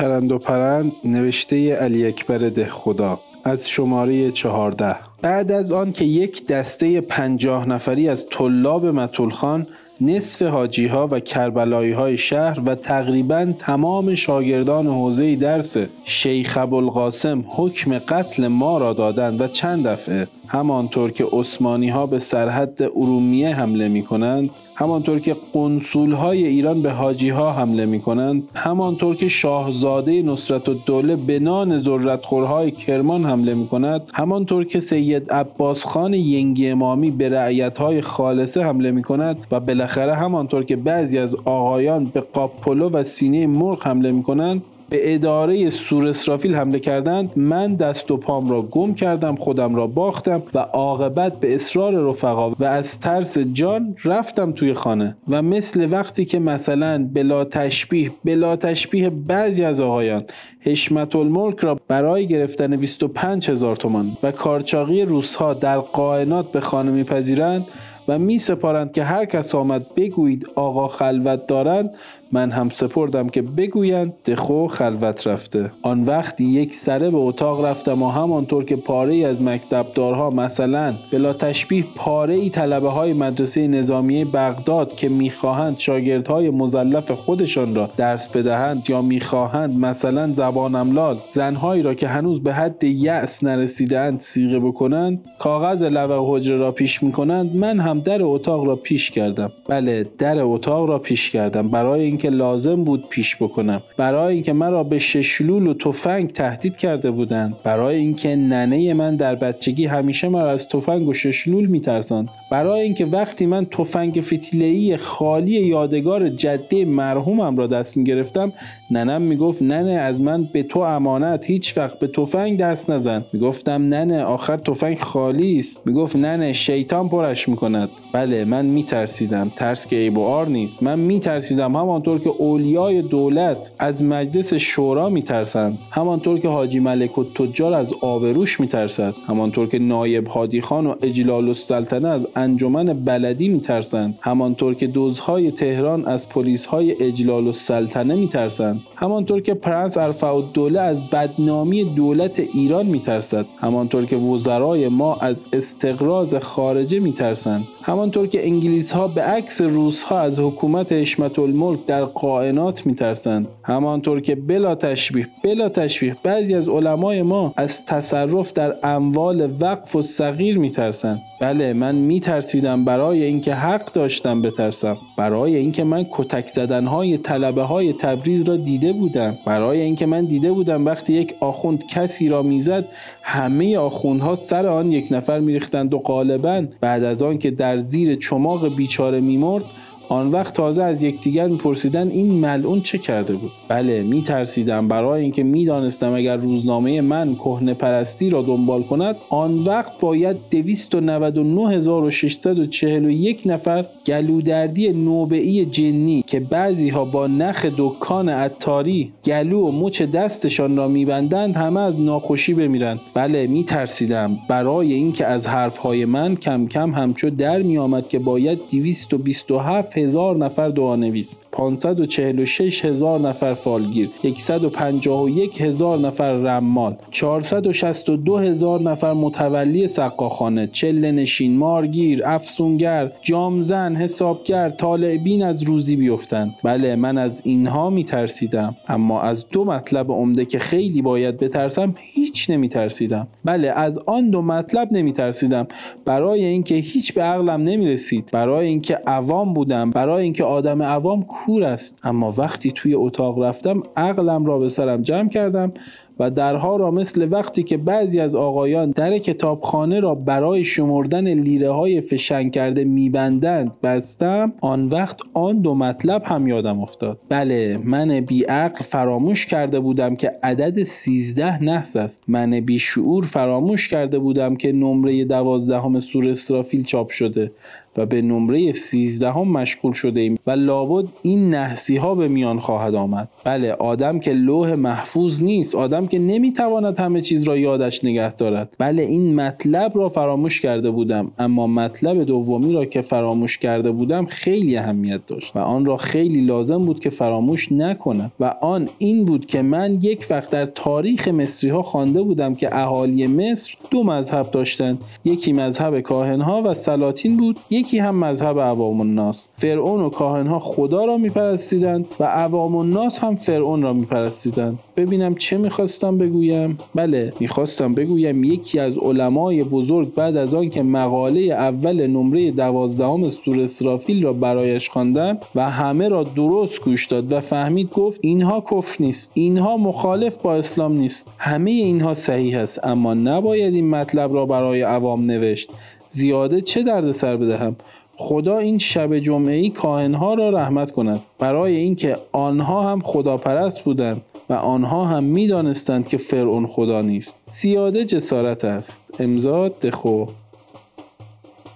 چرند و پرند نوشته علی اکبر ده خدا از شماره چهارده. بعد از آن که یک دسته پنجاه نفری از طلاب متولخان نصف حاجی ها و کربلایی های شهر و تقریبا تمام شاگردان حوزه درس شیخ ابوالقاسم حکم قتل ما را دادند و چند دفعه همانطور که عثمانی ها به سرحد ارومیه حمله می کنند همانطور که قنصول های ایران به حاجی ها حمله می کنند همانطور که شاهزاده نصرت و دوله به نان زرتخورهای کرمان حمله می کند همانطور که سید عباس خان ینگی امامی به رعیت های خالصه حمله می کند و بالاخره همانطور که بعضی از آقایان به قاپولو و سینه مرغ حمله می کنند به اداره سور اسرافیل حمله کردند من دست و پام را گم کردم خودم را باختم و عاقبت به اصرار رفقا و از ترس جان رفتم توی خانه و مثل وقتی که مثلا بلا تشبیه بلا تشبیه بعضی از آقایان حشمت الملک را برای گرفتن 25 هزار تومان و کارچاقی روسها در قائنات به خانه میپذیرند و می سپارند که هر کس آمد بگویید آقا خلوت دارند من هم سپردم که بگویند دخو خلوت رفته. آن وقت یک سره به اتاق رفتم و همانطور که پاره ای از مکتبدارها مثلا بلا تشبیه پاره ای طلبه های مدرسه نظامیه بغداد که می‌خواهند شاگردهای مزلف خودشان را درس بدهند یا می‌خواهند مثلا زبان املال زنهایی را که هنوز به حد یأس نرسیدهاند سیغه بکنند کاغذ لوح حجره را پیش می‌کنند من هم در اتاق را پیش کردم. بله در اتاق را پیش کردم. برای این که لازم بود پیش بکنم. برای اینکه مرا به ششلول و تفنگ تهدید کرده بودند. برای اینکه ننه من در بچگی همیشه مرا از تفنگ و ششلول میترساند. برای اینکه وقتی من تفنگ فتیله‌ای خالی یادگار جده مرحومم را دست می‌گرفتم ننم می‌گفت ننه از من به تو امانت هیچ وقت به تفنگ دست نزن. می‌گفتم ننه آخر تفنگ خالی است. می‌گفت ننه شیطان پرش می‌کند. بله من میترسیدم. ترس که عیب و آر نیست. من میترسیدم همانطور که اولیای دولت از مجلس شورا میترسند همانطور که حاجی ملک و تجار از آبروش میترسد همانطور که نایب هادی خان و اجلال السلطنه از انجمن بلدی میترسند همانطور که دوزهای تهران از پلیسهای اجلال السلطنه میترسند همانطور که پرنس ارفع الدوله از بدنامی دولت ایران میترسد همانطور که وزرای ما از استقراض خارجه میترسند همانطور که انگلیس ها به عکس روس ها از حکومت حشمت الملک در قائنات میترسند. همانطور که بلا تشبیه بلا تشبیه بعضی از علمای ما از تصرف در اموال وقف و صغیر میترسند. بله من میترسیدم برای اینکه حق داشتم بترسم. برای اینکه من کتک زدن های طلبه های تبریز را دیده بودم. برای اینکه من دیده بودم وقتی یک آخوند کسی را می‌زد همه آخوندها سر آن یک نفر میریختند و غالبا بعد از آن که در زیر چماق بیچاره میمرد آن وقت تازه از یکدیگر میپرسیدن این ملعون چه کرده بود. بله میترسیدم. برای اینکه می‌دانستم اگر روزنامه من کهنه پرستی را دنبال کند آن وقت باید 299641 نفر گلودردی نوبعی جنی که بعضی ها با نخ دکان عطاری گلو و مچ دستشان را میبندند همه از ناخوشی بمیرند. بله میترسیدم. برای اینکه از حرفهای من کم کم همچو در میآمد که باید 227 هزار نفر دعانویس 546 هزار نفر فالگیر 151 هزار نفر رمال 462 هزار نفر متولی سقاخانه چله نشین مارگیر افسونگر جامزن حسابگر طالعبین از روزی بیفتند بله من از اینها میترسیدم اما از دو مطلب عمده که خیلی باید بترسم هیچ نمیترسیدم. بله از آن دو مطلب نمیترسیدم. برای اینکه هیچ به عقلم نمی‌رسید. برای اینکه عوام بودم. برای اینکه آدم عوام کور است. اما وقتی توی اتاق رفتم عقلم را به سرم جمع کردم و درها را مثل وقتی که بعضی از آقایان در کتابخانه را برای شمردن لیره های فشنگ کرده میبندند بستم آن وقت آن دو مطلب هم یادم افتاد. بله من بیعقل فراموش کرده بودم که عدد سیزده نحس است. من بیشعور فراموش کرده بودم که نمره دوازدهم سور اسرافیل چاپ شده و به نمره 13 هم مشغول شده ایم و لابد این نحسی ها به میان خواهد آمد. بله آدم که لوح محفوظ نیست آدم که نمی‌تواند همه چیز را یادش نگه دارد. بله این مطلب را فراموش کرده بودم اما مطلب دومی را که فراموش کرده بودم خیلی اهمیت داشت و آن را خیلی لازم بود که فراموش نکنم و آن این بود که من یک وقت در تاریخ مصری ها خوانده بودم که اهالی مصر دو مذهب داشتند. یکی مذهب کاهنها و سلاطین بود یکی هم مذهب عوام الناس. فرعون و کاهنها خدا را میپرستیدند و عوام الناس هم فرعون را میپرستیدند. ببینم چه می‌خواستم بگویم. بله می‌خواستم بگویم یکی از علمای بزرگ بعد از آن که مقاله اول نمره دوازدهم سور اسرافیل را برایش خواندم و همه را درست گوش داد و فهمید گفت اینها کفر نیست اینها مخالف با اسلام نیست. همه اینها صحیح است اما نباید این مطلب را برای عوام نوشت. زیاده چه درد سر بدهم؟ خدا این شب جمعه ای کاهنها را رحمت کند. برای اینکه آنها هم خداپرست بودند. و آنها هم می‌دانستند که فرعون خدا نیست. زیاده جسارت است. امضا دخو.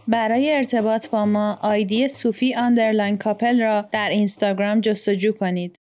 برای ارتباط با ما ID sufi underline couple را در اینستاگرام جستجو کنید.